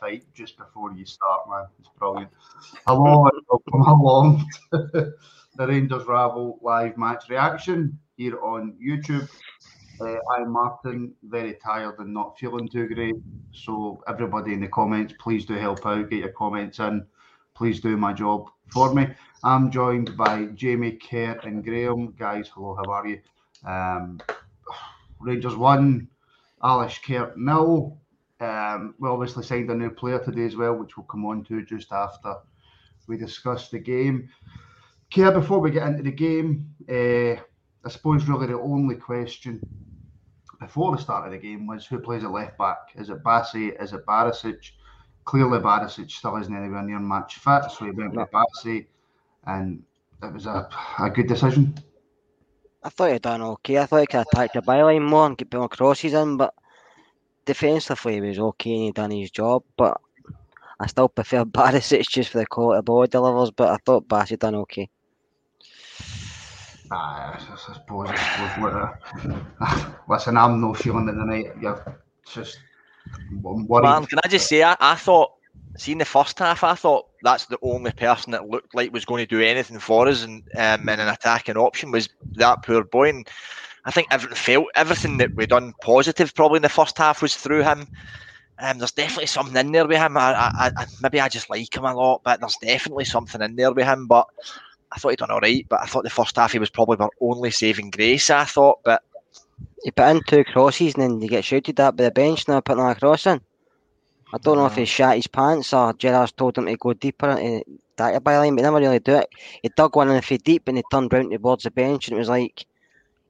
fight just before you start, man. It's brilliant. Hello welcome along to the Rangers Rabble live match reaction here on YouTube. Uh, I'm Martin, very tired and not feeling too great. So, everybody in the comments, please do help out, get your comments in. Please do my job for me. I'm joined by Jamie, Kerr, and Graham. Guys, hello, how are you? Um, Rangers won, Alashkert nil. Um, we obviously signed a new player today as well, which we'll come on to just after we discuss the game. Kerr, before we get into the game, uh, I suppose really the only question before the start of the game was who plays at left back? Is it Bassey? Is it Barisic? Clearly, Barisic still isn't anywhere near match fit, so he went with Bassey, and it was a, a good decision. I thought he'd done okay. I thought he could attack the byline more and get more crosses in, but defensively he was okay and he done his job. But I still prefer Barisic just for the quality of ball he delivers. But I thought Bassey done okay. Ah, I suppose, I suppose uh, listen, I'm no feeling it tonight. You're just I'm worried. Man, can I just say, I, I thought, seeing the first half, I thought that's the only person that looked like was going to do anything for us and um, in an attacking option was that poor boy. And I think everything felt everything that we done positive probably in the first half was through him. Um, there's definitely something in there with him. I, I, I, maybe I just like him a lot, but there's definitely something in there with him. But I thought he'd done all right. But I thought the first half he was probably our only saving grace. I thought, but He put in two crosses and then you get shouted at by the bench now putting another cross in. I don't know if he shat his pants or Gerrard's told him to go deeper into that byline, but he never really do it. He dug one in the feet deep and he turned round towards the bench and it was like,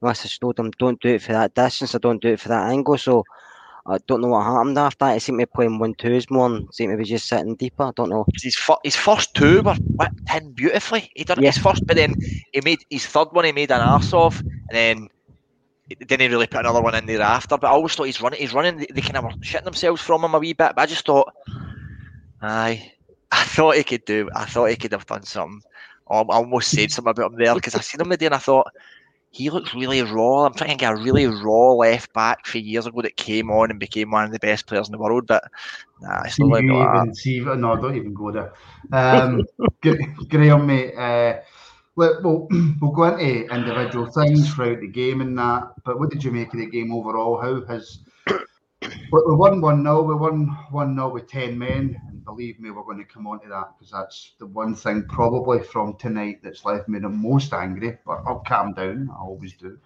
have told him, don't do it for that distance I don't do it for that angle. So I don't know what happened after that. He seemed to be playing one twos more and seemed to be just sitting deeper. I don't know. his, fir- his first two were whipped in beautifully. He done Yeah. his first, but then he made his third one. He made an arse of, and then didn't he really put another one in there after. But I always thought he's running. He's running. They, they kind of were shitting themselves from him a wee bit. But I just thought, aye, I thought he could do. I thought he could have done something. I I almost said something about him there because I seen him today and I thought he looks really raw. I'm trying to get a really raw left back three years ago that came on and became one of the best players in the world. But nah, it's not you like that. even see no, don't even go there. Um, Graham, mate. Uh, we'll we'll go into individual things throughout the game and that. But what did you make of the game overall? How has we we won one 0 We won one 0 with ten men, and believe me, we're going to come on to that because that's the one thing probably from tonight that's left me the most angry. But I'll calm down. I always do.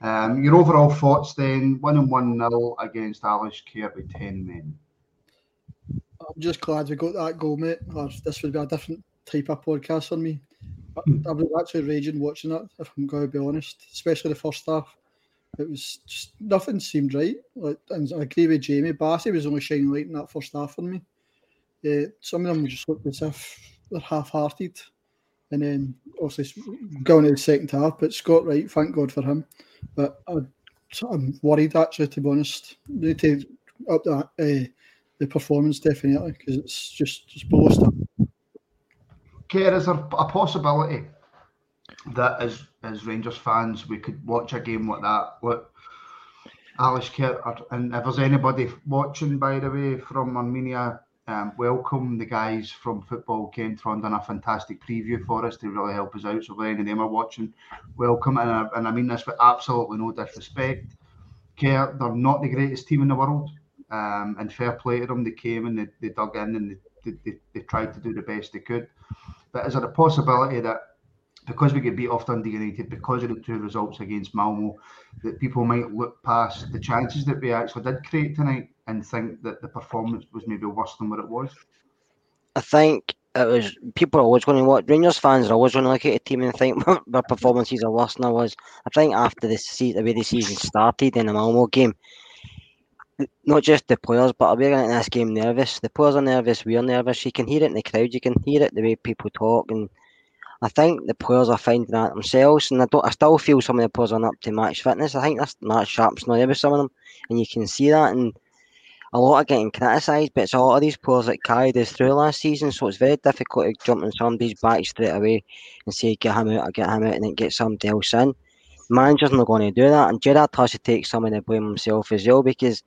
Um, your overall thoughts then? One and one 0 against Alashkert with ten men. I'm just glad we got that goal, mate. Or This would be a different type of podcast for me. I, I was actually raging watching it, if I'm going to be honest, especially the first half. It was just nothing seemed right. Like, and I agree with Jamie. Bassey was only shining light in that first half for me. Uh, some of them just looked as if they're half-hearted, and then obviously going to the second half. But Scott Wright, thank God for him. But I, I'm worried actually, to be honest. They need to up that uh, the performance definitely because it's just just below stuff. Kerr, is there a possibility that as as Rangers fans we could watch a game like that? What Alashkert, and if there's anybody watching, by the way, from Armenia, um, welcome the guys from Football Kentron done a fantastic preview for us to really help us out. So if any of them are watching, welcome. And I, and I mean this with absolutely no disrespect. Kerr, they're not the greatest team in the world. Um, and fair play to them, they came and they, they dug in and they, they, they tried to do the best they could. But is there a possibility that because we get beat off Dundee United, because of the two results against Malmo, that people might look past the chances that we actually did create tonight and think that the performance was maybe worse than what it was? I think it was people are always going to watch Rangers fans are always going to look at a team and think their performances are worse than I was. I think after the, the way the season started in the Malmo game, not just the players, but we're in this game nervous. The players are nervous, we're nervous. You can hear it in the crowd, you can hear it the way people talk, and I think the players are finding that themselves. And I don't, I still feel some of the players are not up to match fitness. I think that's Matt Sharp's not there with some of them, and you can see that. And a lot of getting criticised, but it's a lot of these players that carried us through last season, so it's very difficult to jump on somebody's back straight away and say get him out, or get him out, and then get somebody else in. Manager's not going to do that, and Gerrard has to take some of the blame himself as well because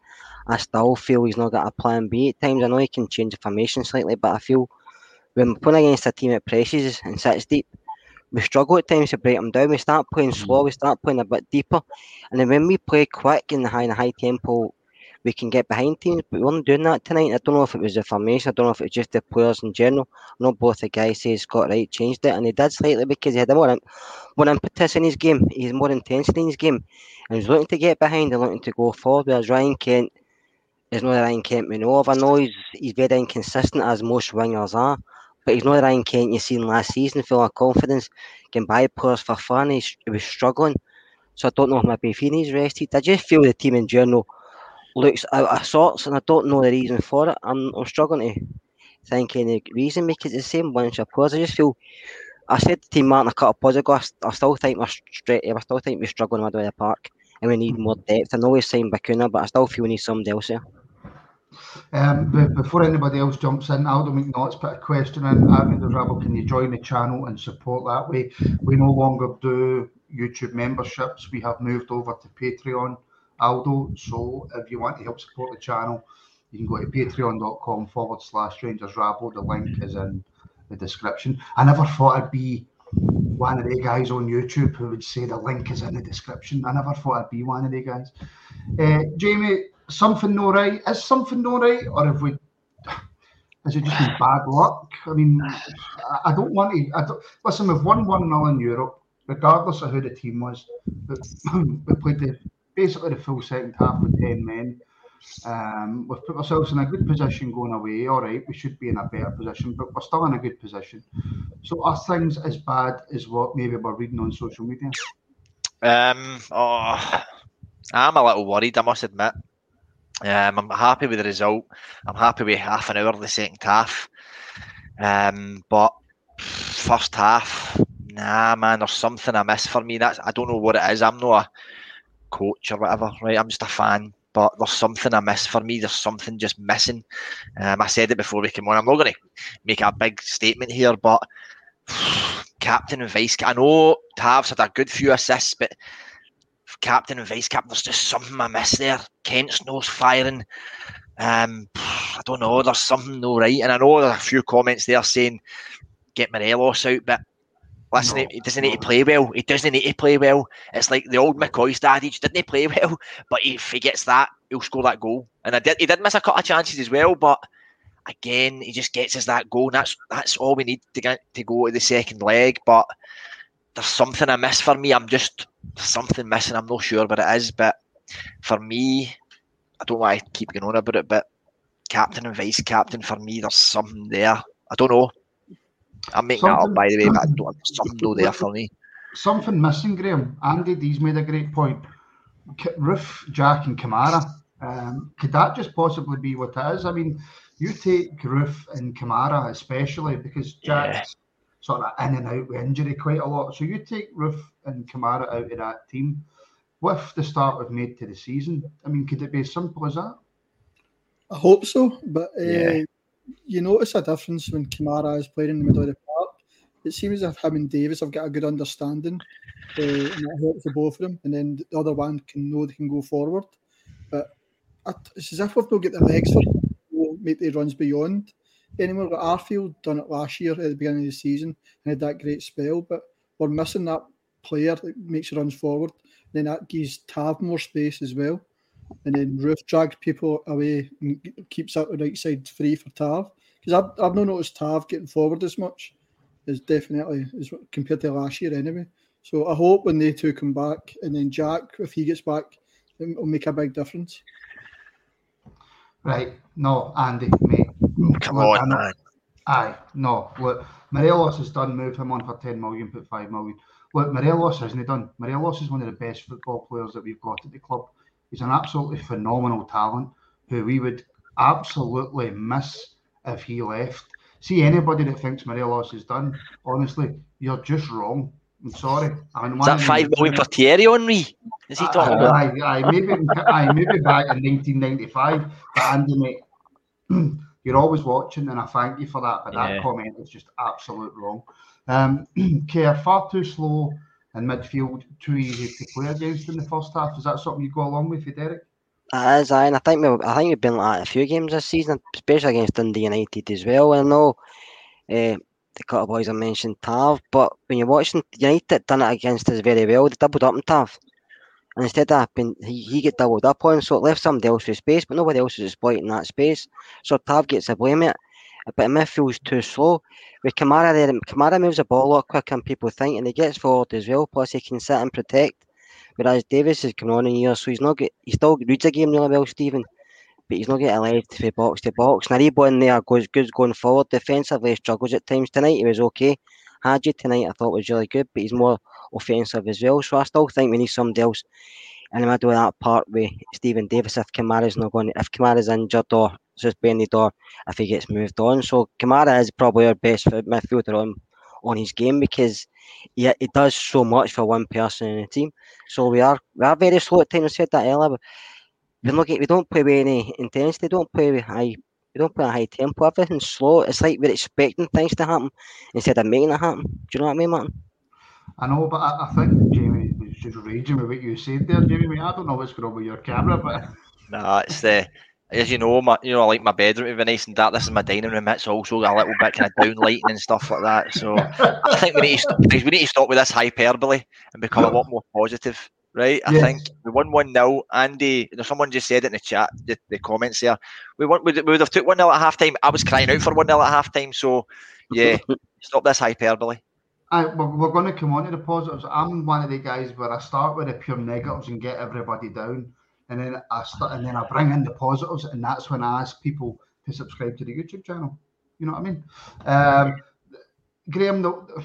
I still feel he's not got a plan B at times. I know he can change the formation slightly, but I feel when we're playing against a team that presses and sits deep, we struggle at times to break them down. We start playing mm. slow, we start playing a bit deeper, and then when we play quick in the high and high tempo, we can get behind teams. But we weren't doing that tonight. I don't know if it was the formation. I don't know if it was just the players in general. I know both the guys say Scott Wright changed it, and he did slightly because he had more more impetus in his game. He's more intensity in his game, and he's looking to get behind and looking to go forward. Whereas Ryan Kent is not the Ryan Kent we know of. I know he's he's very inconsistent as most wingers are, but he's not Ryan Kent you seen last season, full of confidence, can buy players for fun. He's, he was struggling, so I don't know if maybe he needs rested. I just feel the team in general looks out of sorts, and I don't know the reason for it. I'm, I'm struggling to think any reason because it's the same bunch of players. I just feel. I said to Team Martin a couple of pods ago, I, I still think we're straight. I still think we're struggling in the park, and we need more depth. I know we've signed Bacuna, but I still feel we need somebody else here. Um, before anybody else jumps in, Aldo McNaught's put a question in. Armin Rabble, can you join the channel and support that way? We no longer do YouTube memberships. We have moved over to Patreon, Aldo. So if you want to help support the channel, you can go to patreon.com forward slash Rangers Rabble. The link is in the description. I never thought I'd be one of the guys on YouTube who would say the link is in the description. I never thought I'd be one of the guys. Uh, Jamie, something no right? Is something no right, or have we? Has it just been bad luck? I mean, I don't want to. I don't, listen, we've won one 0 in Europe, regardless of who the team was. We played the, basically the full second half with ten men. Um, we've put ourselves in a good position going away. All right, we should be in a better position, but we're still in a good position. So are things as bad as what maybe we're reading on social media? Um, oh, I'm a little worried. I must admit. Um, I'm happy with the result. I'm happy with half an hour of the second half. Um, but first half, nah, man, there's something I miss for me. That's I don't know what it is. I'm not a coach or whatever, right? I'm just a fan. But there's something I miss for me. There's something just missing. Um, I said it before we came on. I'm not going to make a big statement here, but captain and vice. I know Tav's had a good few assists, but captain and vice captain, there's just something I miss there. Kent's nose firing. Um, I don't know. There's something no right, and I know there's a few comments there saying get Morelos out, but listen, no, he doesn't no. need to play well. He doesn't need to play well. It's like the old McCoy's adage: didn't he play well? But if he gets that, he'll score that goal. And I did. He did miss a couple of chances as well, but again, he just gets us that goal. And that's that's all we need to get to go to the second leg. But there's something I miss for me. I'm just something missing. I'm not sure what it is, but for me, I don't want to keep going on about it, but captain and vice captain for me, there's something there. I don't know. I'm making something, that up by the way, but there's something though there for me. Something missing, Graham. Andy D's made a great point. Roofe, Jack, and Kamara. Um, could that just possibly be what it is? I mean, you take Roofe and Kamara especially because Jack's. Sort of in and out with injury quite a lot. So you take Roofe and Kamara out of that team with the start we've made to the season. I mean, could it be as simple as that? I hope so, but uh, yeah. you notice a difference when Kamara is playing in the middle of the park. It seems as if him and Davis have got a good understanding, uh, and that helps the both of them. And then the other one can know they can go forward. But it's as if we've not got the legs for to make the runs beyond anymore. But Arfield done it last year at the beginning of the season and had that great spell, but we're missing that player that makes runs forward. Then that gives Tav more space as well. And then Roofe drags people away and keeps out the right side free for Tav. Because I've, I've not noticed Tav getting forward as much as definitely as compared to last year anyway. So I hope when they two come back and then Jack, if he gets back, it will make a big difference. Right. No, Andy, mate. Come look, on, man. Aye, no. Look, Morelos has done move him on for 10 million, put 5 million. Look, Morelos hasn't done. Morelos is one of the best football players that we've got at the club. He's an absolutely phenomenal talent who we would absolutely miss if he left. See, anybody that thinks Morelos is done, honestly, you're just wrong. I'm sorry. I mean, is that five million for Thierry Henry? Is he talking uh, about? Aye, aye, maybe, aye, maybe back in 1995. But Andy, mate, you're always watching, and I thank you for that. But yeah. that comment is just absolute wrong. Um, Kerr, far too slow in midfield, too easy to play against in the first half. Is that something you go along with, you, Derek? It is, aye, and I think we, I think we've been like a few games this season, especially against Dundee United as well. I know uh, the couple of boys I mentioned Tav, but when you're watching United done it against us very well, they doubled up on Tav. And instead of been, he, he get doubled up on, so it left somebody else with space, but nobody else is exploiting that space. So Tav gets the blame it. But it feels too slow. With Kamara there, Kamara moves the ball a lot quicker than people think, and he gets forward as well. Plus, he can sit and protect. Whereas Davis is coming on in years, so he's not get, he still reads the game really well, Stephen but he's not getting left from box to box. Naribo in there goes good going forward. Defensively struggles at times tonight. He was okay. Hagi tonight I thought was really good, but he's more offensive as well. So I still think we need somebody else in the middle of that part with Stephen Davis if Kamara's not going if Kamara's injured or suspended or if he gets moved on. So Kamara is probably our best midfielder on on his game because he, he does so much for one person in the team. So we are we are very slow at times. I said that earlier, but we look at we don't play with any intensity, don't play with high we don't play a high tempo, everything's slow. It's like we're expecting things to happen instead of making it happen. Do you know what I mean, Martin? I know, but I, I think Jamie was just raging with what you said there, Jamie. I don't know what's going on with your camera, but no, it's the as you know, my you know, I like my bedroom to be nice and dark. This is my dining room. It's also a little bit kind of down lighting and stuff like that. So I think we need to stop, we need to stop with this hyperbole and become a lot more positive right? I yes. think we won one 0 Andy, you know, someone just said it in the chat, the, the comments there. We won, we, would have took one 0 at half time. I was crying out for one 0 at half time. So yeah, stop this hyperbole. I, we're, we're going to come on to the positives. I'm one of the guys where I start with the pure negatives and get everybody down, and then I start and then I bring in the positives, and that's when I ask people to subscribe to the YouTube channel. You know what I mean? Um, Graham, the,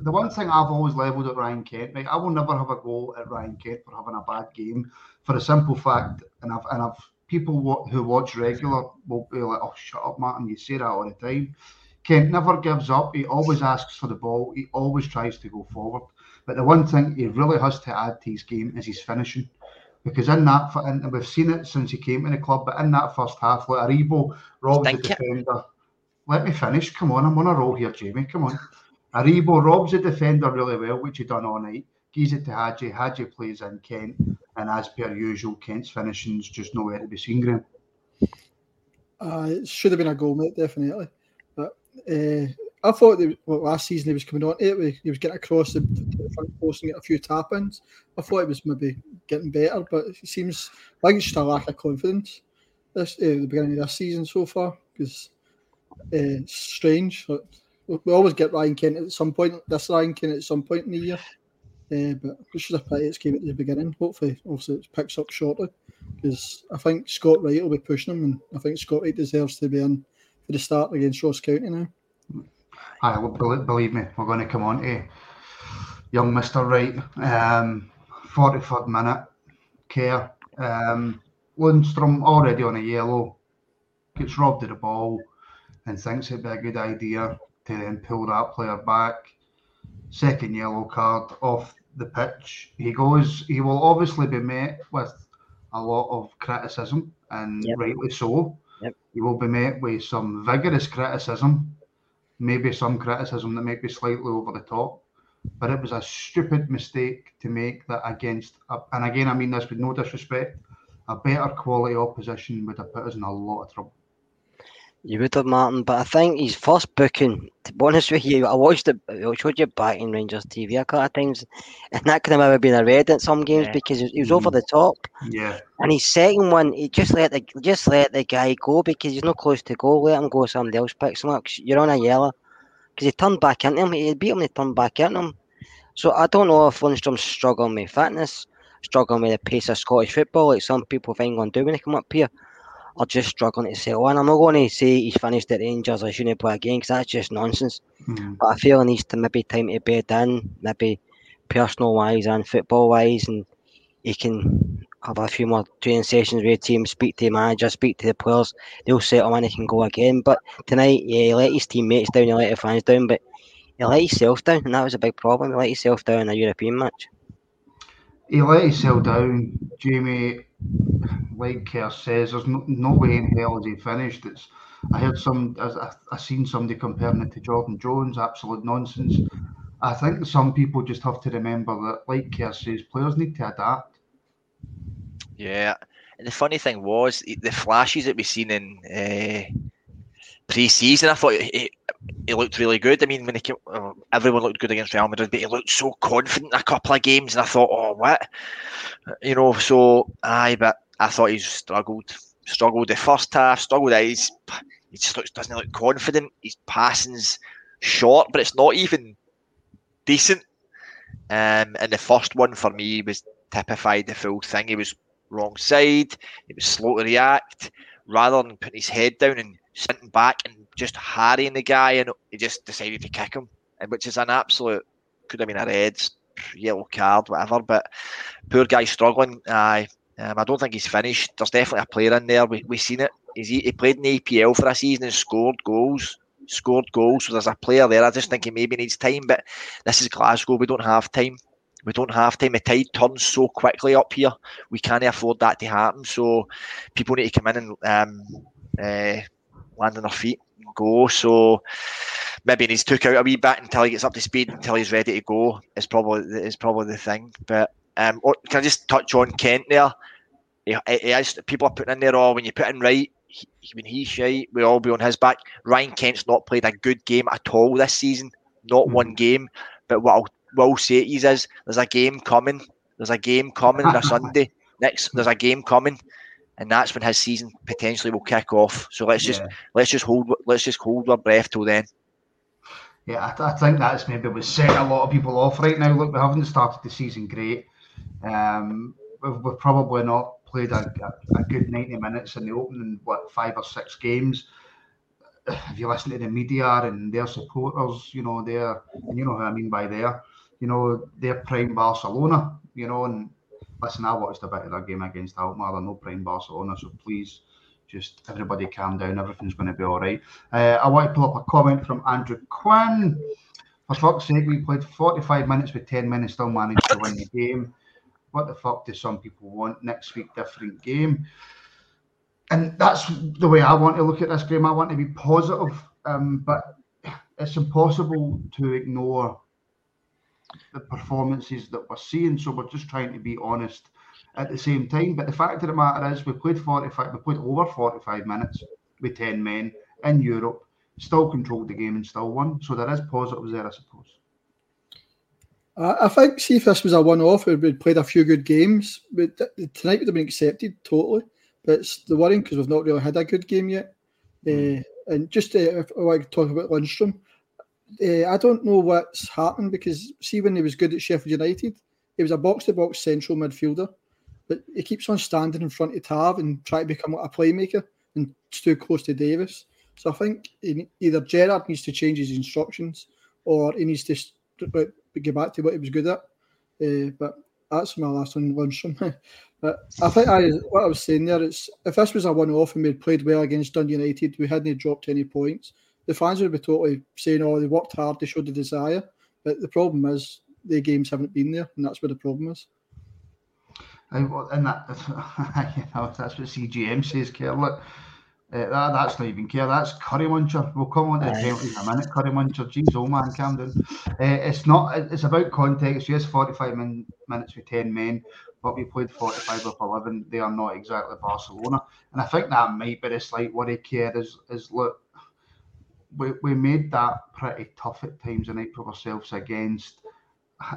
the one thing I've always levelled at Ryan Kent, right? I will never have a go at Ryan Kent for having a bad game, for the simple fact, and I've and I've people who watch regular will be like, "Oh, shut up, Martin! You say that all the time." Kent never gives up. He always asks for the ball. He always tries to go forward. But the one thing he really has to add to his game is his finishing. Because in that, and we've seen it since he came in the club, but in that first half, like Aribo robs the defender. Let me finish. Come on, I'm on a roll here, Jamie. Come on. Aribo robs the defender really well, which he done all night. Gives it to Hagi. Hagi plays in Kent, and as per usual, Kent's finishing's just nowhere to be seen, Graham. Uh, it should have been a goal, mate, definitely. Uh, I thought well, last season he was coming on it, he was getting across the, the front post and get a few tap ins. I thought it was maybe getting better, but it seems like it's just a lack of confidence this uh, the beginning of this season so far because uh, strange. We always get Ryan Kent at some point. This Ryan Kent at some point in the year. Uh, but it's just a pity it's came at the beginning. Hopefully, obviously, it picks up shortly because I think Scott Wright will be pushing him, and I think Scott Wright deserves to be in for the start against Ross County now. I believe me, we're going to come on to young Mister Wright. Um, 43rd minute, Kerr. Um, Lundstram already on a yellow, gets robbed of the ball and thinks it'd be a good idea to then pull that player back. Second yellow card off the pitch. He goes, he will obviously be met with a lot of criticism, and Yep. rightly so. Yep. Will be met with some vigorous criticism, maybe some criticism that might be slightly over the top. But it was a stupid mistake to make that against, a, and again, I mean this with no disrespect, a better quality opposition would have put us in a lot of trouble. You would have, Martin, but I think his first booking, to be honest with you, I watched it, I showed you back in Rangers TV a couple of times, and that could have maybe been a red at some games Yeah. because he was, he was over mm. the top. Yeah. And his second one, he just let the just let the guy go because he's not close to go. Let him go, somebody else picks him up. You're on a yellow. Because he turned back into him, he beat him, he turned back into him. So I don't know if Lundstram's struggling with fitness, struggling with the pace of Scottish football, like some people think on do when they come up here, or just struggling to settle in. I'm not going to say he's finished at Rangers or shouldn't play again because that's just nonsense. Mhm. But I feel he needs to maybe time to bed in, maybe personal wise and football wise, and he can have a few more training sessions with the team, speak to the manager, speak to the players. They'll settle in, he can go again. But tonight, yeah, he let his teammates down, he let the fans down, but he let himself down, and that was a big problem. He let himself down in a European match. He let himself down, Jamie. Like Kerr says, there's no, no way in hell is he finished. It's I heard some, I, I, seen somebody comparing it to Jordan Jones. Absolute nonsense. I think some people just have to remember that, like Kerr says, players need to adapt. Yeah, and the funny thing was the- the flashes that we seen in uh, pre-season. I thought he, he looked really good. I mean, when he came, uh, everyone looked good against Real Madrid, but he looked so confident in a couple of games, and I thought, oh, what? You know, so aye, but I thought he struggled, struggled the first half, struggled. His, he just looks doesn't look confident. His passing's short, but it's not even decent. Um, and the first one for me was typified the full thing. He was wrong side. He was slow to react. Rather than putting his head down and sitting back and just harrying the guy, and he just decided to kick him, and which is an absolute could have been a red, yellow card, whatever. But poor guy struggling. Aye, um, I don't think he's finished. There's definitely a player in there. We we seen it. He's, he played in the EPL for a season and scored goals. Scored goals. So there's a player there. I just think he maybe needs time. But this is Glasgow. We don't have time. We don't have time. The tide turns so quickly up here. We can't afford that to happen. So people need to come in and um, uh, land on their feet and go. So maybe he needs took out a wee bit until he gets up to speed, until he's ready to go. Is probably is probably the thing. But um, can I just touch on Kent there? He, he, is, people are putting in there, oh, when you put in right, he, when he's shy, we all be on his back. Ryan Kent's not played a good game at all this season, not one game. But what I'll will say to you is there's a game coming. There's a game coming on a Sunday. Next, there's a game coming, and that's when his season potentially will kick off. So let's just Yeah. let's just hold let's just hold our breath till then. Yeah, I, th- I think that's maybe what's setting a lot of people off right now. Look, we haven't started the season great. Um, we've, we've probably not played a, a, a good 90 minutes in the opening, what, five or six games. If you listen to the media and their supporters, you know, they're, and you know who I mean by there, you know, they're prime Barcelona, you know, and listen, I watched a bit of their game against Alkmaar. I know prime Barcelona, so please just everybody calm down. Everything's going to be all right. Uh, I want to pull up a comment from Andrew Quinn. For fuck's sake, we played 45 minutes with 10 men and still managed to win the game. What the fuck do some people want? Next week, different game. And that's the way I want to look at this game. I want to be positive, um, but it's impossible to ignore the performances that we're seeing. So we're just trying to be honest at the same time. But the fact of the matter is, we played 45, we played over 45 minutes with 10 men in Europe, still controlled the game and still won. So there is positives there, I suppose. I, I think see if this was a one-off, we would played a few good games, but tonight would have been accepted totally. But it's the worrying because we've not really had a good game yet. Uh, and just uh, if I want to talk about Lundstram, uh, I don't know what's happened because see when he was good at Sheffield United, he was a box-to-box central midfielder, but he keeps on standing in front of Tav and trying to become a playmaker and too close to Davis. So I think he, either Gerrard needs to change his instructions or he needs to st- get back to what he was good at. Uh, but that's my last on Lundstram. But I think I what I was saying there is if this was a one off and we'd played well against Dundee United, we hadn't dropped any points. The fans would be totally saying, "Oh, they worked hard, they showed the desire." But the problem is the games haven't been there, and that's where the problem is. And, well, and that, you know, that's what CGM says, Kerr. Look, uh, that, that's not even Kerr. That's Curry Muncher. We'll come on to the penalties in a minute. Curry Muncher. Jeez, oh man, calm down. Uh, it's not. It's about context. Yes, forty-five min- minutes with ten men, but we played forty-five with eleven. They are not exactly Barcelona, and I think that might be the slight worry. Kerr is is look. We, we made that pretty tough at times and for ourselves against,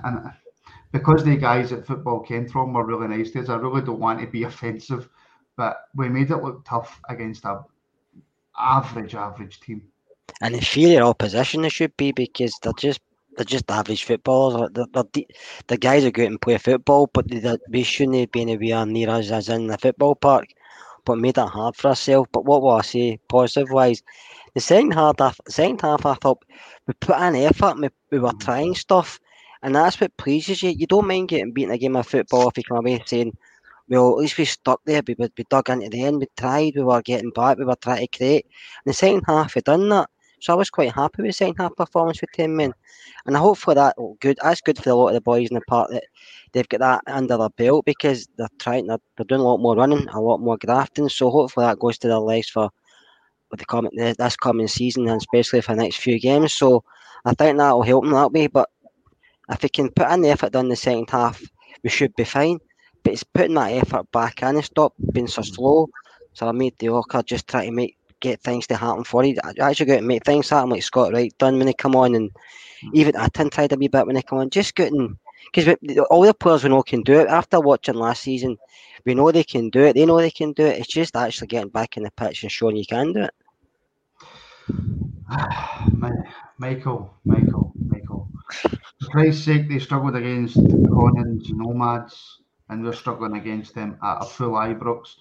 and because the guys at football came from were really nice to us. I really don't want to be offensive but we made it look tough against a average, average team. An inferior opposition they should be because they're just they're just average footballers. They're, the guys are good and play football, but we shouldn't be anywhere near us as in the football park. But made it hard for ourselves. But what will I say positive wise? The second half, second half, I thought we put in effort. We, we were mm. trying stuff, and that's what pleases you. You don't mind getting beaten a game of football if you come away saying well, at least we stuck there. We, we dug into the end. We tried. We were getting back. We were trying to create. In the second half, we done that. So I was quite happy with the second half performance with ten men, and I hope for that. Oh, good. That's good for a lot of the boys in the park that they've got that under their belt because they're trying. They're, they're doing a lot more running, a lot more grafting. So hopefully that goes to their legs for the coming this coming season and especially for the next few games. So I think that will help them that way. But if we can put in the effort done the second half, we should be fine but it's putting that effort back in and stop being so slow. So I made the Orca just try to make get things to happen for you. I actually got to make things happen like Scott Wright done when they come on, and even Itten tried a wee bit when they come on. Just getting because all the players we know can do it. After watching last season, we know they can do it. They know they can do it. It's just actually getting back in the pitch and showing you can do it. Michael, Michael, Michael. For Christ's sake, they struggled against Conans, Nomads, and we're struggling against them at a full Ibrox.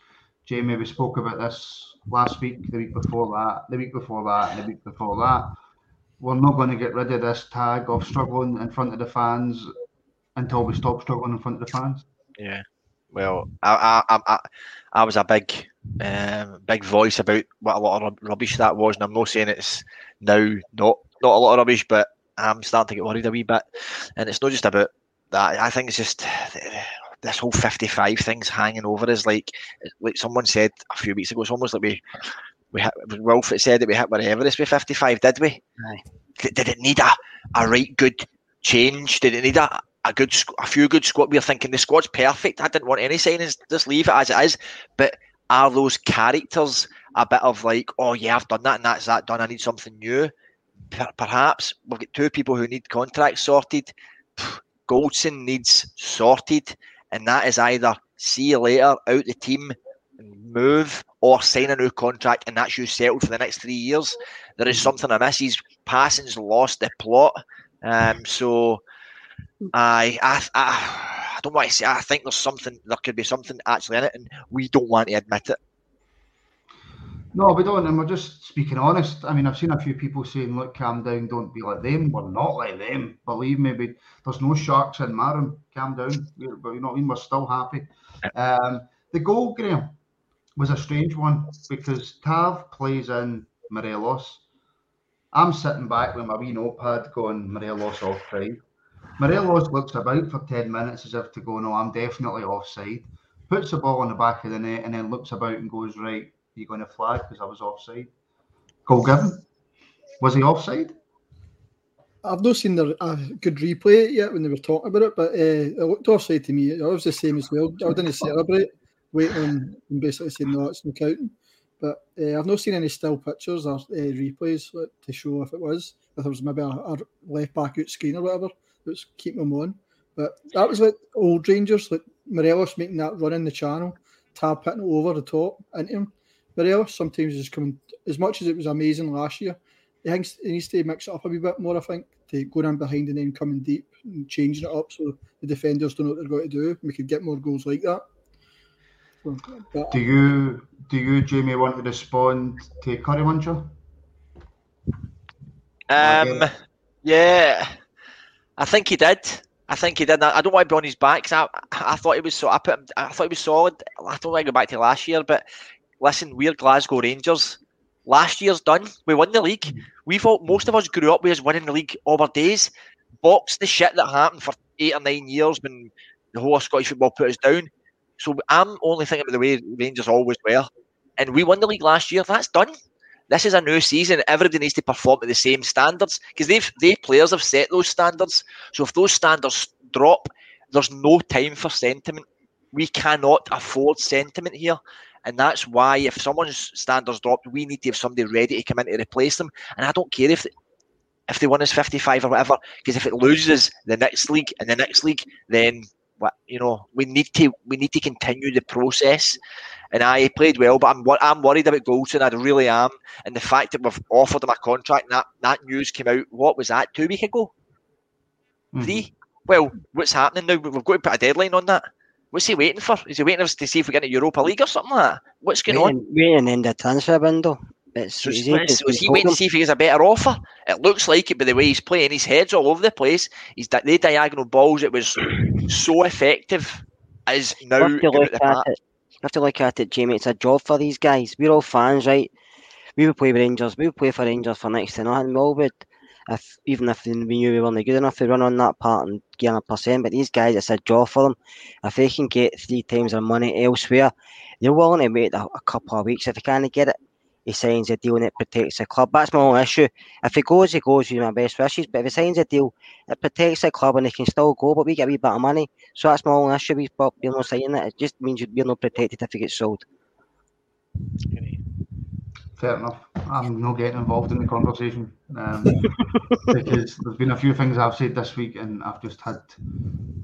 Jamie, we spoke about this last week, the week before that, the week before that, and the week before that. We're not going to get rid of this tag of struggling in front of the fans until we stop struggling in front of the fans. Yeah. Well, I I, I, I was a big um, big voice about what a lot of rubbish that was, and I'm not saying it's now not not a lot of rubbish, but I'm starting to get worried a wee bit. And it's not just about that. I think it's just this whole 55 thing's hanging over us. Like like someone said a few weeks ago, it's almost like we we hit, Wolf said that we hit whatever Everest with 55, did we? Aye. Did it need a, a right good change? Did it need a, a good a few good squad? We are thinking the squad's perfect. I didn't want any signings. Just leave it as it is. But are those characters a bit of like, oh yeah, I've done that and that's that done. I need something new. Perhaps we've got two people who need contracts sorted. Goldson needs sorted and that is either see you later, out the team, move, or sign a new contract, and that's you settled for the next three years. There is something amiss. He's passing's lost the plot. Um, so I, I, I, I don't want to say. I think there's something. There could be something actually in it, and we don't want to admit it. No, we don't, and we're just speaking honest. I mean, I've seen a few people saying, "Look, calm down, don't be like them." We're not like them. Believe me, there's no sharks in Marham. Calm down. We're, you know what I mean? We're still happy. Um, the goal, Graham, was a strange one because Tav plays in Morelos. I'm sitting back with my wee notepad going Morelos offside. Morelos looks about for 10 minutes as if to go, no, I'm definitely offside. Puts the ball on the back of the net and then looks about and goes, right, you going to flag because I was offside? Goal given. Was he offside? I've not seen the a good replay yet when they were talking about it, but uh, it looked offside to me. I was the same as well. I didn't celebrate, waiting and basically saying no, it's not counting. But uh, I've not seen any still pictures or uh, replays to show if it was, if there was maybe a, a left back out screen or whatever that's keeping them on. But that was like old Rangers, like Morelos making that run in the channel, Tav hitting over the top into him. Morelos sometimes is coming as much as it was amazing last year. He thinks he needs to mix it up a wee bit more. I think to go down behind and then coming deep and changing it up so the defenders don't know what they're going to do. We could get more goals like that. So, but, do you do you Jamie want to respond to Curry Muncher? Um, yeah, I think he did. I think he did. I don't want to be on his back. I, I thought he was so. I put. Him, I thought he was solid. I don't want to go back to last year, but listen, we're Glasgow Rangers. Last year's done. We won the league. We've all, most of us grew up with us winning the league all our days. Box the shit that happened for eight or nine years when the whole Scottish football put us down. So I'm only thinking about the way Rangers always were. And we won the league last year. That's done. This is a new season. Everybody needs to perform at the same standards because they've they players have set those standards. So if those standards drop, there's no time for sentiment. We cannot afford sentiment here. And that's why if someone's standards dropped, we need to have somebody ready to come in to replace them. And I don't care if if they win us 55 or whatever, because if it loses the next league and the next league, then you know we need to we need to continue the process. And I played well, but I'm I'm worried about Goldson. I really am. And the fact that we've offered him a contract, that that news came out. What was that? Two weeks ago? Mm-hmm. Three. Well, what's happening now? We've got to put a deadline on that. What's he waiting for? Is he waiting to see if we get a Europa League or something like that? What's going waiting, on? Waiting in the transfer window. It's, so, is he waiting to see if he has a better offer? It looks like it by the way he's playing. His head's all over the place. He's the diagonal balls. It was so effective. Is now you have, to look at it. you have to look at it, Jamie. It's a job for these guys. We're all fans, right? We would play with Rangers. We would play for Rangers for next to nothing. We all would if even if we knew we weren't good enough to run on that part and get a percent. But these guys, it's a job for them. If they can get three times their money elsewhere, they're willing to wait a, a couple of weeks. If they can't get it, he signs a deal and it protects the club. That's my only issue. If he goes, he goes with my best wishes. But if he signs a deal, it protects the club and he can still go, but we get a wee bit of money. So that's my only issue with Bob Beale not signing it. It just means you're not protected if he gets sold. Fair enough. I'm not getting involved in the conversation um, because there's been a few things I've said this week, and I've just had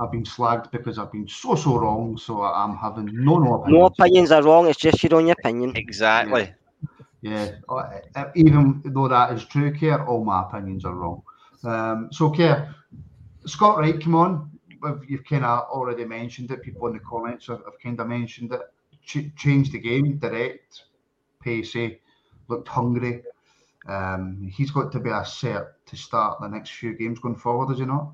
I've been slagged because I've been so so wrong. So I'm having no no opinions. No opinions are wrong. It's just your own opinion. Exactly. Yeah. Yeah. Uh, even though that is true, Kerr, all my opinions are wrong. Um, so Kerr, Scott Wright, come on. You've kind of already mentioned it. People in the comments have, have kind of mentioned it. Ch- change the game, direct, pacey looked hungry. Um, he's got to be a set to start the next few games going forward, does he not?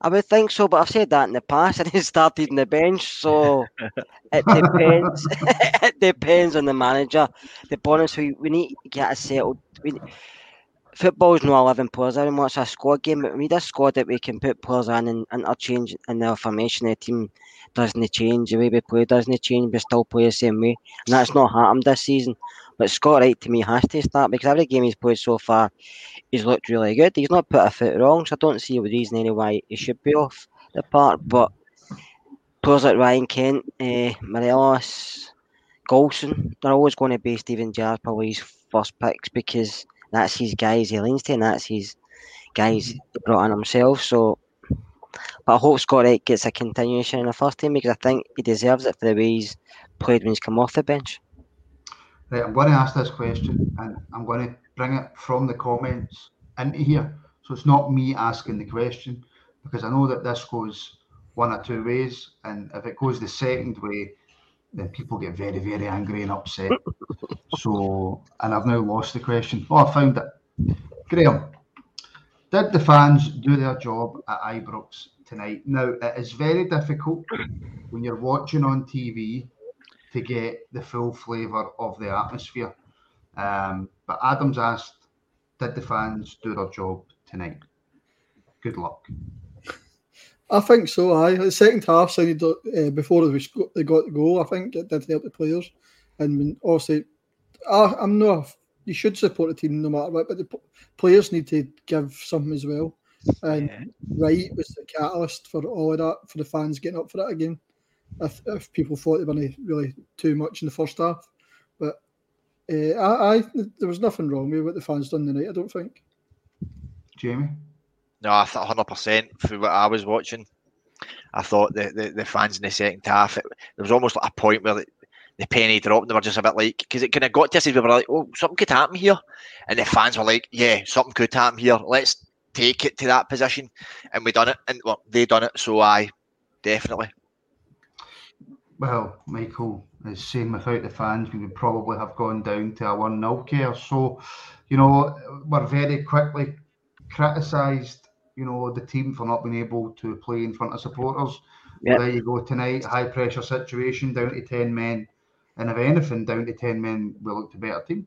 I would think so, but I've said that in the past and he started in the bench, so it depends. it depends on the manager. The bonus we, we need to get us settled. We, football's not 11 players anymore, it's a squad game. We need a squad that we can put players in and interchange in the formation. The team doesn't change, the way we play doesn't change, we still play the same way. And that's not happened this season. But Scott Wright to me has to start because every game he's played so far, he's looked really good. He's not put a foot wrong, so I don't see a reason anyway he should be off the park. But players like Ryan Kent, uh, Morelos, Goldson, they're always going to be Steven Gerrard probably his first picks because that's his guys he leans to and that's his guys he brought in himself. So, but I hope Scott Wright gets a continuation in the first team because I think he deserves it for the way he's played when he's come off the bench. Right, I'm going to ask this question and I'm going to bring it from the comments into here. So it's not me asking the question because I know that this goes one or two ways. And if it goes the second way, then people get very, very angry and upset. so, and I've now lost the question. Oh, I found it. Graham, did the fans do their job at Ibrox tonight? Now, it is very difficult when you're watching on TV to get the full flavour of the atmosphere. Um, but Adams asked, did the fans do their job tonight? Good luck. I think so. I the second half sounded uh, before they got the goal. I think it did help the players, and obviously, I, I'm not. You should support the team no matter what, but the players need to give something as well. And yeah. Wright was the catalyst for all of that for the fans getting up for that again if, if people thought they were really too much in the first half. But uh, I, I, there was nothing wrong with what the fans done tonight. I don't think. Jamie. No, I thought 100 percent for what I was watching. I thought the, the, the fans in the second half, it, there was almost like a point where the, the penny dropped and they were just a bit like, because it kind of got to us, we were like, oh, something could happen here. And the fans were like, yeah, something could happen here. Let's take it to that position. And we done it. And well, they done it. So I definitely. Well, Michael is saying without the fans, we would probably have gone down to a 1 0 Kerr. So, you know, we're very quickly criticised, you know, the team for not being able to play in front of supporters. Yep. There you go tonight, high pressure situation, down to 10 men. And if anything, down to 10 men, we looked a better team.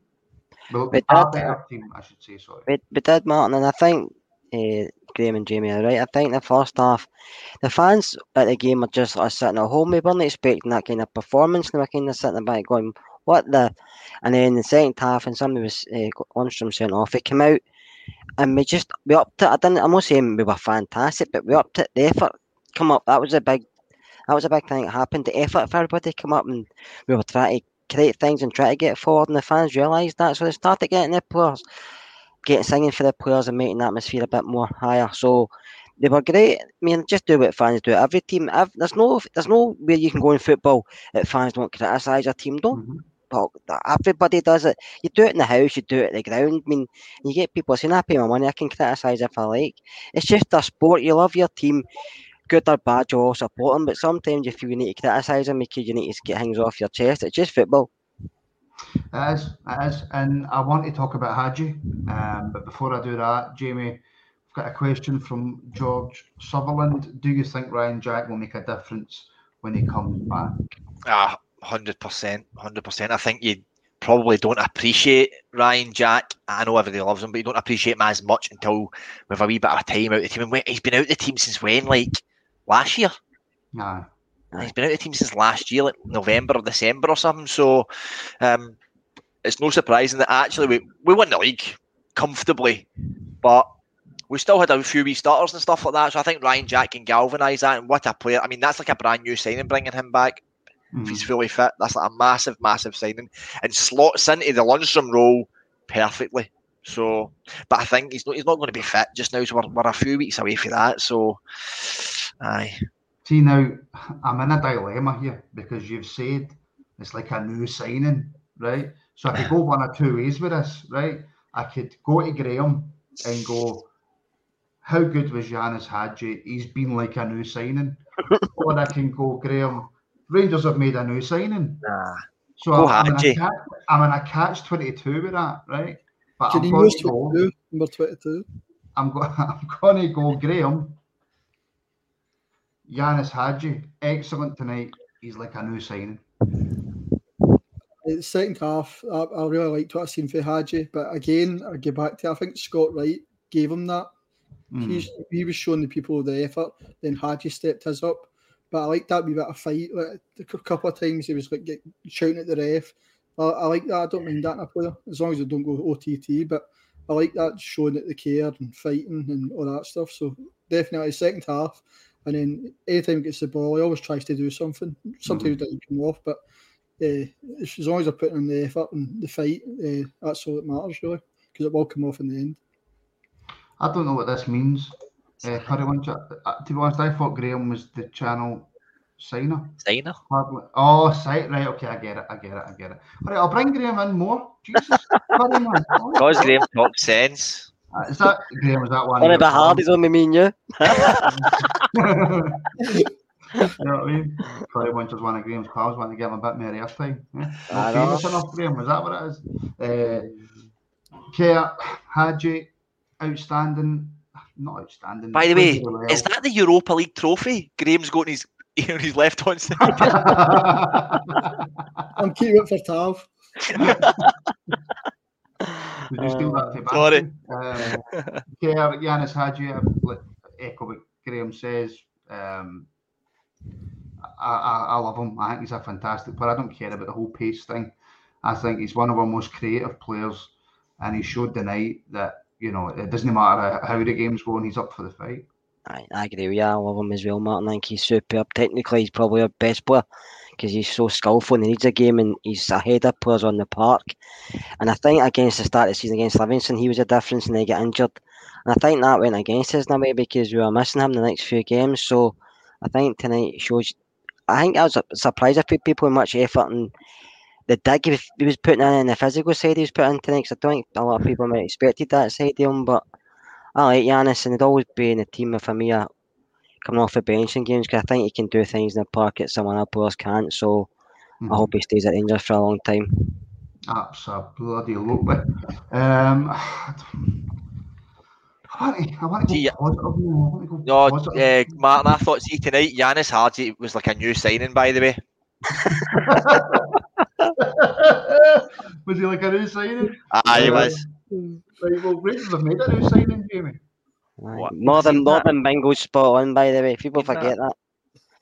We looked But a that- better team, I should say, sorry. We, we did, Martin, and I think uh, Graham and Jamie are right. I think the first half, the fans at the game are just like sitting at home. They weren't expecting that kind of performance. They were kind of sitting back going, what the? And then the second half, and somebody was uh, Lundstram sent off. It came out, and we just we upped it. I didn't. I'm not saying we were fantastic, but we upped it. The effort come up. That was a big. That was a big thing that happened. The effort for everybody come up, and we were trying to create things and try to get forward. And the fans realised that, so they started getting the players, getting singing for the players, and making the atmosphere a bit more higher. So they were great. I mean, just do what fans do. Every team, there's no, there's no where you can go in football that fans don't criticise your team. Don't Mhm. talk. Everybody does it. You do it in the house. You do it at the ground. I mean, you get people saying, "I pay my money. I can criticise if I like." It's just a sport. You love your team, good or bad. You all support them, but sometimes you feel you need to criticise them because you need to get things off your chest. It's just football. It is, it is. And I want to talk about Hagi. Um, but before I do that, Jamie, I've got a question from George Sutherland. Do you think Ryan Jack will make a difference when he comes back? Ah, hundred percent, hundred percent. I think you probably don't appreciate Ryan Jack. I know everybody loves him, but you don't appreciate him as much until with a wee bit of time out of the team. And he's been out of the team since when? Like last year. Nah. He's been out of the team since last year, like November or December or something. So um, it's no surprising that actually we, we won the league comfortably, but we still had a few wee starters and stuff like that. So I think Ryan Jack can galvanise that. And what a player! I mean, that's like a brand new signing, bringing him back if he's fully fit. That's like a massive, massive signing, and slots into the Lundstram role perfectly. So, but I think he's not he's not going to be fit just now. So we're, we're a few weeks away from that. So, aye. See now, I'm in a dilemma here because you've said it's like a new signing, right? So I could go one or two ways with this, right? I could go to Graham and go, "How good was Ianis Hagi? He's been like a new signing." or I can go, Graham. Rangers have made a new signing. Nah. So Go I'm, I'm, in a catch, I'm in a catch twenty two with that, right? But Can I'm going to go. Number 22. I'm, go- I'm going to go Graham. Ianis Hagi, excellent tonight. He's like a new signing. The second half, I, I really liked what I seen for Hagi, but again, I get back to I think Scott Wright gave him that. Mm. He was showing the people the effort, then Hagi stepped his up. But I like that wee bit of fight. Like, a couple of times he was like get, shouting at the ref. I, I like that. I don't mind that in a player as long as they don't go OTT. But I like that showing that they cared and fighting and all that stuff. So definitely second half. And then anytime he gets the ball, he always tries to do something. Sometimes it doesn't come off, but uh, as long as they're putting in the effort and the fight, uh, that's all that matters really, because it will come off in the end. I don't know what this means. Uh, Curry Winch, uh, to be honest, I thought Graham was the channel signer. Signer? Hardly- Oh, site right. Okay, I get it. I get it. I get it. All right, I'll bring Graham in more. Jesus, Curry. Because Graham talks sense. Uh, Is that Graham? Is that one? One of of the your hard is only me and you. you know what I mean? Probably Winch is one of Graham's pals. Want to give him a bit more airtime. Yeah? I Not know. famous enough, Graham. Is that what it is? Uh, Kia Hagi, outstanding. Not outstanding. By the way, played really is that the Europa League trophy? Graham's got on his on his left hand side. I'm keeping it for Tav. Did you steal that from Sorry. Bastion? Um, Kerr, Ianis Hagi, like, echo what Graham says. Um, I, I, I love him. I think he's a fantastic player. I don't care about the whole pace thing. I think he's one of our most creative players, and he showed tonight that you know it doesn't matter how the game's going. He's up for the fight. I, I agree with you. I love him as well, Martin. I think he's superb. Technically, he's probably our best player because he's so skillful and he needs a game and he's ahead of players on the park. And I think against the start of the season against Livingston, he was a difference and they get injured. And I think that went against us in a way because we were missing him the next few games. So I think tonight shows. I think I was surprised if people with much effort and the dig he was, he was putting in the physical side he was putting in tonight. 'cause I don't think a lot of people might have expected that side of him, but I like Ianis, and he'd always be in the team with Amir coming off the bench in games because I think he can do things in the park that someone else can't. So I hope he stays at Rangers for a long time. Absolutely. Um, I want to, I want to See, go positive. I want to go No, positive. uh, Martin, I thought, see, tonight, Ianis Hagi was like a new signing, by the way. was he like a new signing? Aye, he Uh, was. Right, well, Rangers have made a new signing, Jamie. What? Northern Seen that? Northern Bingo's spot on, by the way. People Seen that? forget that.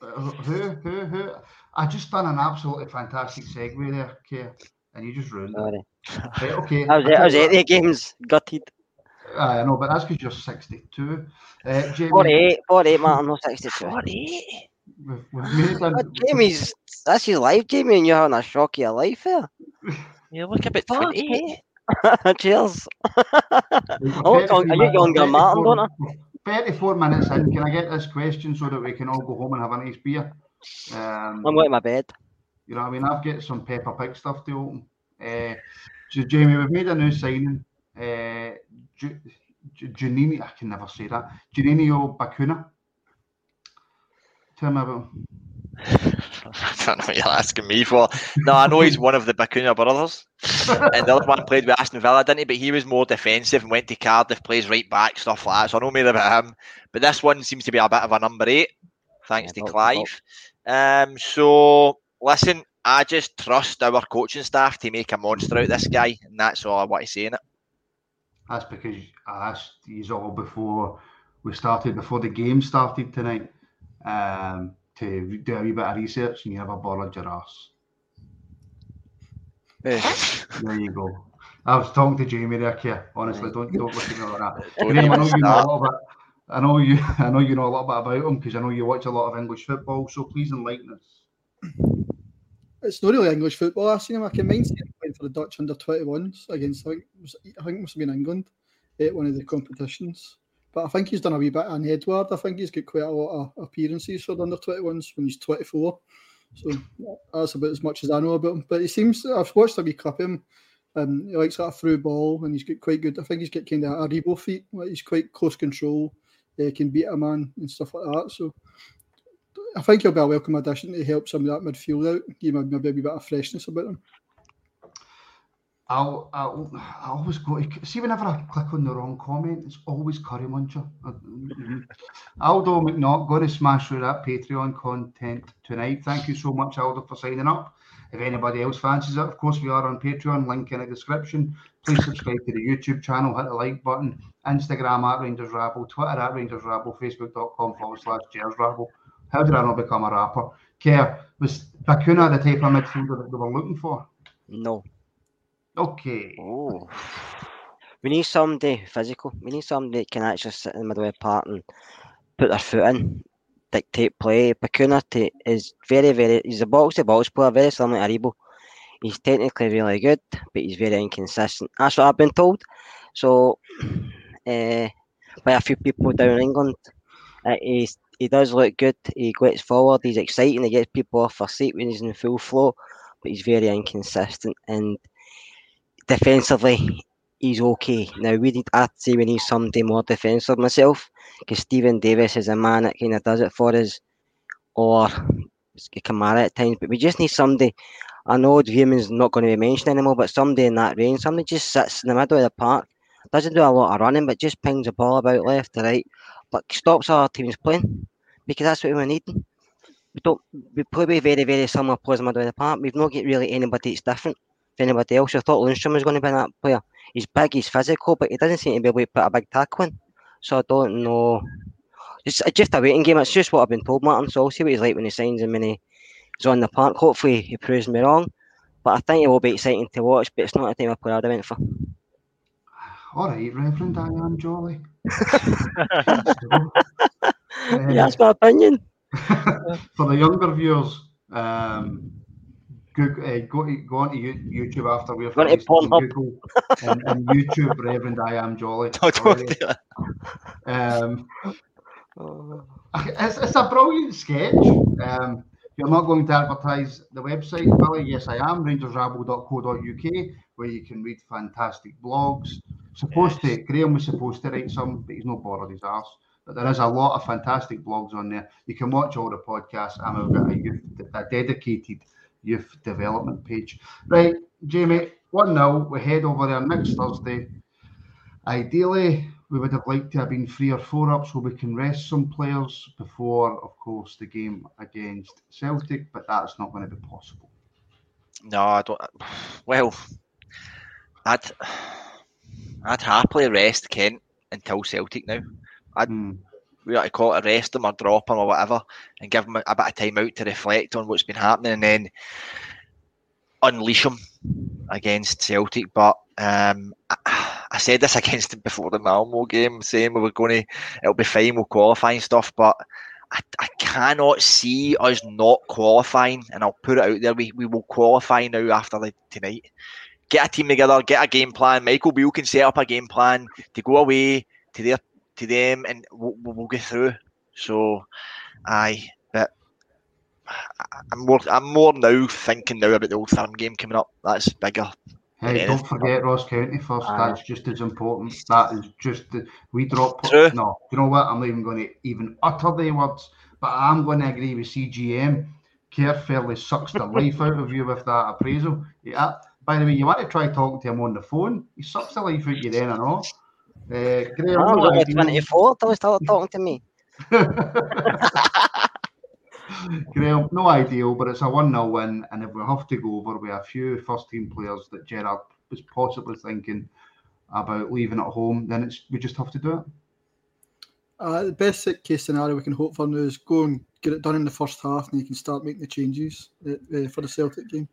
Uh, Who, who, who? I just done an absolutely fantastic segue there, Keir, and you just ruined it. Sorry. Right, okay. I was, I'll was tell you the games, gutted. what, I know, but that's because you're 62. Uh, Jamie, 48, 48, Martin, no 62. we've, we've made a, But Jamie's, that's his life, Jamie, and you're having a shock of your life here. You look a bit Fuck, 28. Cheers. we've Oh, are you younger, Martin, don't I? 34 minutes in. Can I get this question so that we can all go home and have a nice beer? Um, I'm going to my bed. You know what I mean? I've got some Peppa Pig stuff to open. Uh, so, Jamie, we've made a new signing. Uh, Ju- Ju- Janini, I can never say that. Juninho Bacuna. Tell me about him. I don't know what you're asking me for. No, I know he's one of the Bacuna brothers. and the other one played with Aston Villa, didn't he? But he was more defensive and went to Cardiff, plays right back, stuff like that. So I know more about him. But this one seems to be a bit of a number eight, thanks Yeah, to help, help. Clive. Um, so listen, I just trust our coaching staff to make a monster out of this guy, and that's all I want to say in it. That's because I asked you all before we started, before the game started tonight, um, to do a wee bit of research, and you have a ball bothered your ass. There you go. I was talking to Jamie there, Keir. Honestly, eh. don't don't look at me like that. Graham, I know you know a lot about. I know you. I know you know a lot about him because I know you watch a lot of English football. So please enlighten us. It's not really English football. I've seen him. I can mind seeing him playing for the Dutch under 21s against, I think, I think it must have been England at one of the competitions. But I think he's done a wee bit on Edward. I think he's got quite a lot of appearances for the under 21s when he's 24. So that's about as much as I know about him. But he seems, I've watched a wee clip of him. Um, he likes that through ball and he's got quite good. I think he's got kind of Aribo feet. Like he's quite close control. He can beat a man and stuff like that. So I think he'll be a welcome addition to help some of that midfield out, give him maybe a bit of freshness about him. I'll, I'll, I always go to see whenever I click on the wrong comment, it's always Curry Muncher. Aldo McNaught going to smash through that Patreon content tonight. Thank you so much, Aldo, for signing up. If anybody else fancies it, of course, we are on Patreon, link in the description. Please subscribe to the YouTube channel, hit the like button, Instagram at Rangers Rabble, Twitter at Rangers Rabble, Facebook.com forward slash Gers Rabble. How did I not become a rapper? Kerr, was Bacuna the type of midfielder that they were looking for? No. Okay. Oh. We need somebody physical. We need somebody that can actually sit in the middle of the park and put their foot in, dictate play. Bacuna is very, very. He's a box to box player, very similar to Aribo. He's technically really good, but he's very inconsistent. That's what I've been told. So, uh, by a few people down in England, uh, he's, he does look good. He gets forward. He's exciting. He gets people off their seat when he's in full flow, but he's very inconsistent. And defensively, he's okay. Now we need, I'd say we need somebody more defensive myself, because Steven Davis is a man that kind of does it for us, or Kamara at times. But we just need somebody. I know Viewman's not going to be mentioned anymore, but somebody in that range, somebody just sits in the middle of the park, doesn't do a lot of running, but just pings the ball about left to right, but stops our teams playing, because that's what we're needing. We don't. We play very, very similar players in the middle of the park. We've not got really anybody that's different anybody else. I thought Lundstram was going to be that player. He's big, he's physical, but he doesn't seem to be able to put a big tackle in. So I don't know. It's just a waiting game. It's just what I've been told, Martin. So I'll see what he's like when he signs and when he's on the park. Hopefully he proves me wrong. But I think it will be exciting to watch. But it's not a type of player I went for. All right, Reverend, am jolly. yeah, that's my opinion. For the younger viewers, um, Google, uh, go, to, go onto You- YouTube after we're finished and Google and, and YouTube Reverend I am jolly. No, don't do that. Um, it's, it's a brilliant sketch. Um, you're not going to advertise the website, Billy? Yes, I am. RangersRabble.co.uk, where you can read fantastic blogs. Supposed to, Graham was supposed to write some, but he's not bothered his arse. But there is a lot of fantastic blogs on there. You can watch all the podcasts, and we've got a, a dedicated youth development page. Right, Jamie, 1 0. We head over there next Thursday. Ideally, we would have liked to have been three or four up so we can rest some players before, of course, the game against Celtic, but that's not going to be possible. No, I don't. Well, I'd I'd happily rest Kent until Celtic now. I'd Hmm. We ought to call it a rest them or drop them or whatever, and give them a, bit of time out to reflect on what's been happening, and then unleash them against Celtic. But um, I, I said this against before the Malmo game, saying we were going to, it'll be fine, we'll qualify and stuff, but. I, I cannot see us not qualifying, and I'll put it out there. We, we will qualify now after the, tonight. Get a team together, get a game plan. Michael Beale can set up a game plan to go away to their to them, and we'll, we'll get through. So, aye, but I'm more I'm more now thinking now about the Old Firm game coming up. That's bigger. Hey, don't forget Ross County first. Aye. That's just as important. That is just the, we drop. True. No, you know what? I'm not even going to even utter the words, but I'm going to agree with CGM. Kerr fairly sucks the life out of you with that appraisal. Yeah. By the way, you want to try talking to him on the phone? He sucks the life out of you then and all. Uh, Graham, I'm no only idea. 24. Don't start talking to me. Graham, no ideal, but it's a 1 0 win. And if we have to go over with a few first team players that Gerrard was possibly thinking about leaving at home, then it's we just have to do it. Uh, the best case scenario we can hope for now is go and get it done in the first half, and you can start making the changes uh, uh, for the Celtic game.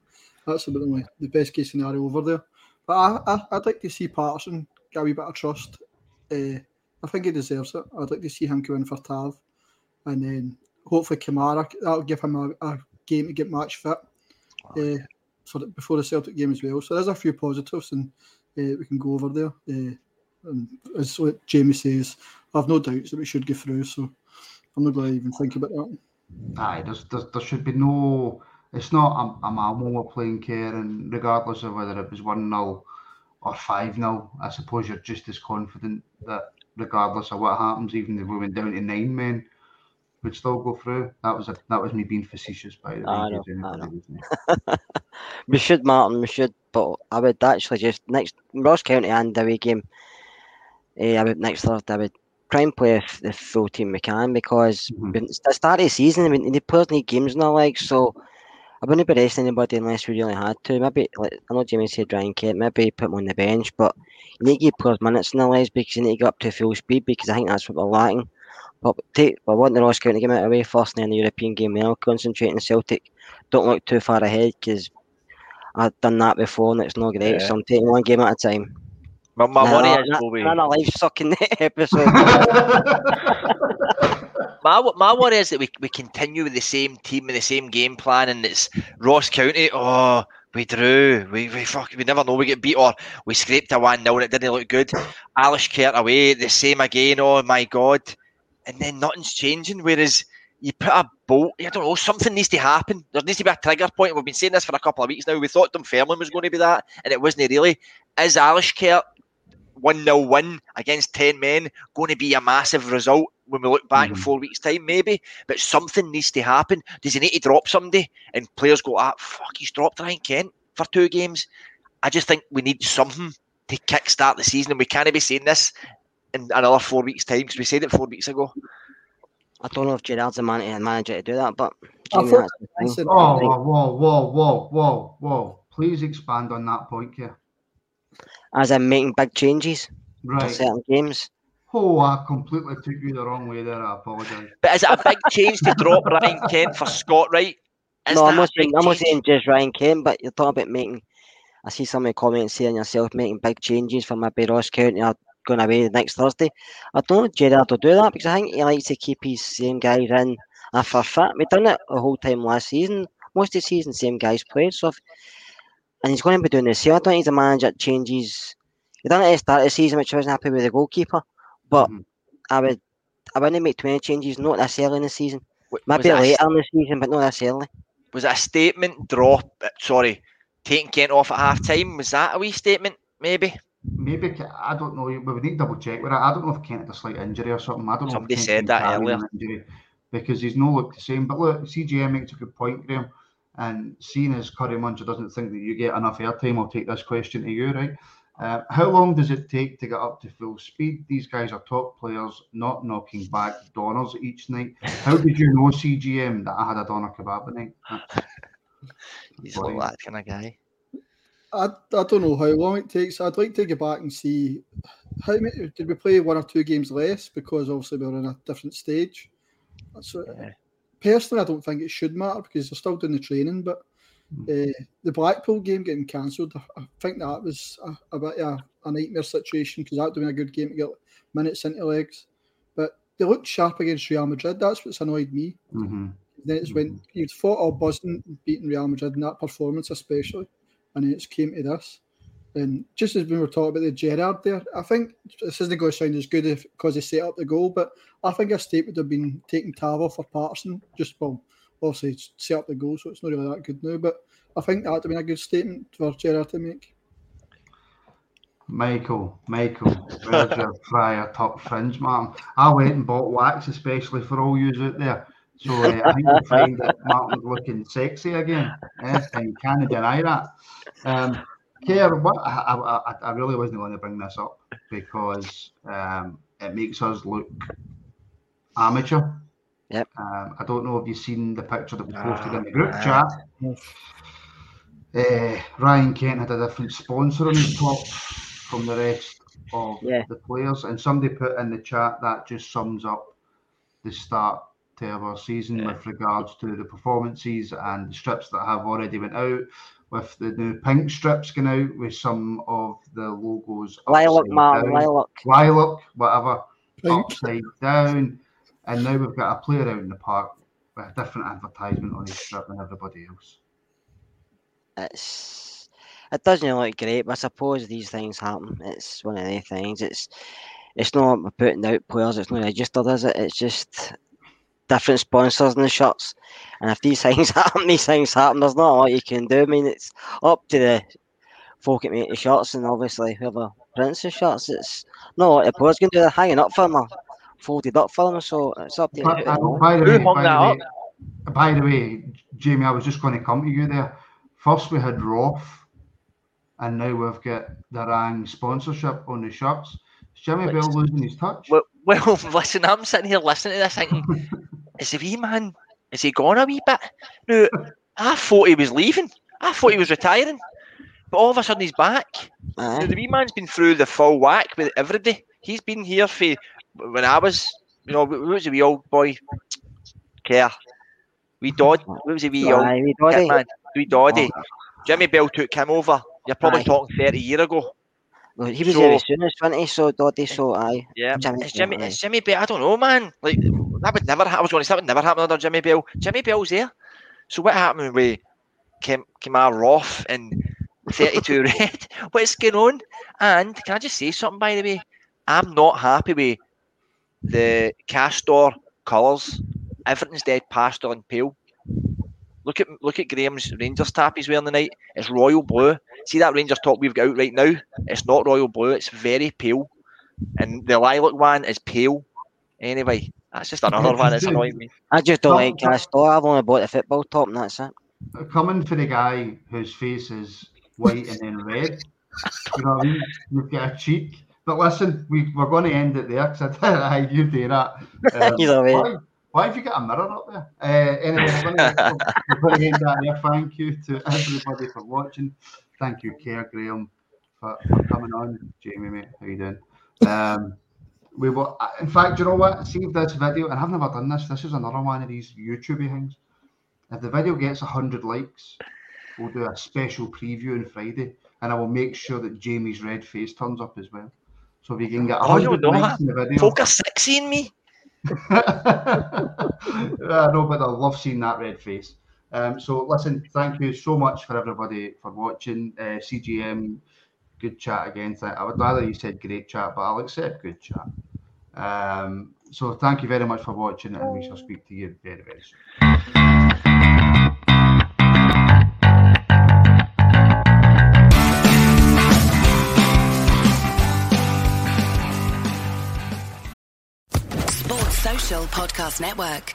That's about the, the best case scenario over there. But I, I, I'd like to see Patterson get a wee bit of trust. Uh, I think he deserves it. I'd like to see him go in for Tav, and then hopefully Kamara. That'll give him a, a game to get match fit uh, for the, before the Celtic game as well. So there's a few positives, and uh, we can go over there. Uh, and as what Jamie says, I've no doubts that we should get through. So I'm not going to even think about that. Aye, there's, there's, there should be no. It's not a, a Malmo we're playing Kerr, and regardless of whether it was 1 0 or 5 0, I suppose you're just as confident that regardless of what happens, even if we went down to nine men, we'd still go through. That was a, that was me being facetious, by the way. I know, I know. We should, Martin. We should, but I would actually just next Ross County and the away game. eh, I would next Thursday. I would try and play f- the full team we can because Mhm. it's the start of the season, I mean, the players need games in their legs, so I wouldn't be resting anybody unless we really had to. Maybe like I know Jamie said Ryan Kent, maybe put him on the bench, but you need to give players minutes in their legs because you need to get up to full speed because I think that's what we're lacking. But take, I want the Ross County game out of the first, and then the European game. Then I'll concentrate on Celtic. Don't look too far ahead because I've done that before and it's not great. Yeah. So I'm taking one game at a time. My, my Nah, nah, is we, nah, nah, life sucking episode. my my worry is that we, we continue with the same team and the same game plan, and it's Ross County. Oh, we drew. We we fuck. We never know. We get beat or we scraped a one 0 and it didn't look good. Alashkert away, the same again. Oh my god! And then nothing's changing. Whereas you put a bolt. I don't know. Something needs to happen. There needs to be a trigger point. We've been saying this for a couple of weeks now. We thought Dunfermline was going to be that, and it wasn't really. Is Alashkert 1 0 win against 10 men going to be a massive result when we look back in Mhm. four weeks' time? Maybe, but something needs to happen. Does he need to drop somebody? And players go, ah, fuck, he's dropped Ryan Kent for two games. I just think we need something to kickstart the season, and we can't be saying this in another four weeks' time because we said it four weeks ago. I don't know if Gerrard's the man to manager to do that, but I Jamie, thought- that's the I thing. said- Oh, whoa, whoa, whoa, whoa, whoa, whoa. Please expand on that point, here. As I'm making big changes for Right. certain games. Oh, I completely took you the wrong way there. I apologise. But is it a big change to drop Ryan Kent for Scott Wright? Is no, I'm not saying I'm not change? saying just Ryan Kent, but you're talking about making. I see some of the comments saying yourself making big changes for maybe Ross County or going away next Thursday. I don't know Gerrard will do that because I think he likes to keep his same guys in if they're fit. We've done it the whole time last season. Most of the season, same guys played. So, if, and he's going to be doing this here. I don't think he's a manager that changes. He done it at the start of the season, which I wasn't happy with the goalkeeper. But Mhm. I would, I wouldn't make too many changes. Not this early in the season. W- was Maybe it a later in the season, but not this early. was it a statement drop? uh, Sorry, taking Kent off at half time. Was that a wee statement? Maybe Maybe I don't know. We would need to double check with that. I don't know if Kent had a slight injury or something. I don't know. Somebody if Kent's said that carrying earlier. an Injury because he's no looked the same. But look, CGM makes a good point, Graham. And seeing as Curry Muncher doesn't think that you get enough airtime, I'll take this question to you, right? Uh, how long does it take to get up to full speed? These guys are top players, not knocking back donors each night. How did you know, CGM, that I had a doner kebab at night? He's like that kind of guy. I, I don't know how long it takes. I'd like to go back and see how many did we play one or two games less because obviously we we're in a different stage. So Yeah. Personally, I don't think it should matter because they're still doing the training. But uh, the Blackpool game getting cancelled, I, think that was a, a bit of a nightmare situation because that would have been a good game to get minutes into legs. But they looked sharp against Real Madrid. That's what's annoyed me. Mm-hmm. Then it's when you'd fought all buzzing, beating Real Madrid in that performance, especially, and then it came to this. And just as we were talking about the Gerrard there, I think this isn't going to sound as good because he set up the goal, but I think a state would have been taking Tava for Patterson. Just well, obviously set up the goal, so it's not really that good now. But I think that would have been a good statement for Gerrard to make. Michael, Michael, Roger Fryer, top fringe, man. I went and bought wax, especially for all yous out there. So uh, I think you'll find that Martin's looking sexy again. Eh? And you can't deny that. Um, Kerr, what, I, I, I really wasn't going to bring this up because um, it makes us look amateur. Yep. Um, I don't know if you've seen the picture that was posted in the group chat. Uh, Ryan Kent had a different sponsor on his top from the rest of Yeah. the players, and somebody put in the chat that just sums up the start to our season with regards to the performances and the strips that have already went out. With the new pink strips going out with some of the logos Lilac, upside down. lilac. lilac, whatever, Pink. upside down. And now we've got a player out in the park with a different advertisement on his strip than everybody else. It's it doesn't look great, but I suppose these things happen. It's one of the things. It's it's not putting out players. It's not registered, is it? It's just different sponsors in the shirts. And if these things happen, these things happen. There's not a lot you can do. I mean, it's up to the folk that make the shirts, and obviously whoever prints the shirts. It's not what the players can do. They're hanging up for them, or folded up for them. So it's up to By, them. uh, by the Who way, hung by that the way, by the way, Jamie, I was just going to come to you there. First, we had Roth, and now we've got the Rang sponsorship on the shirts. Is Jimmy Bell losing his touch? Well, well, listen, I'm sitting here listening to this thinking, is the wee man, is he gone a wee bit? No, I thought he was leaving. I thought he was retiring. But all of a sudden he's back. Aye. Now, the wee man's been through the full whack with everybody. He's been here for when I was, you know, who was the wee old boy? Kerr. We Dodd. Who was the wee old we got kit man? Wee Doddy. Jimmy Bell took him over. You're probably Aye. talking 30 years ago. Well, he was So- there as soon as twenty, so Doddy, so aye. Yeah, Jimmy it's Jimmy. It's Jimmy Bell. I don't know, man. Like that would never. ha- I was going to say that would never happen under Jimmy Bell. Jimmy Bell's there. So what happened with Kim Kamar Roth and Thirty Two Red? What's going on? And can I just say something? By the way, I'm not happy with the Castore colours. Everything's dead pastel and pale. Look at look at Graham's Rangers tap he's wearing tonight. It's royal blue. See that Rangers top we've got out right now? It's not royal blue. It's very pale and the lilac one is pale. Anyway, that's just another one that's annoying me. I just don't like Castore. I've only bought the football top, and that's it. Coming for the guy whose face is white and then red. You know what I mean? You've got a cheek. But listen, we, we're going to end it there because I you do that. Um, Either way. why, why have you got a mirror up there? Uh, anyway, we're we're going to end that there. Thank you to everybody for watching. Thank you, Kerr Graham, for, for coming on. Jamie, mate, how you doing? Um, we will, in fact, you know what? See if this video, and I've never done this. This is another one of these YouTube things. If the video gets 100 likes, we'll do a special preview on Friday, and I will make sure that Jamie's red face turns up as well. So if you can get Oh, you 100 likes that. in the video. Folk are sick seeing me. I know, but I love seeing that red face. Um, so listen, thank you so much for everybody for watching. Uh, CGM, good chat again. I would rather you said great chat, but I'll accept good chat. Um, so thank you very much for watching, and we shall speak to you very, very soon. Sports Social Podcast Network.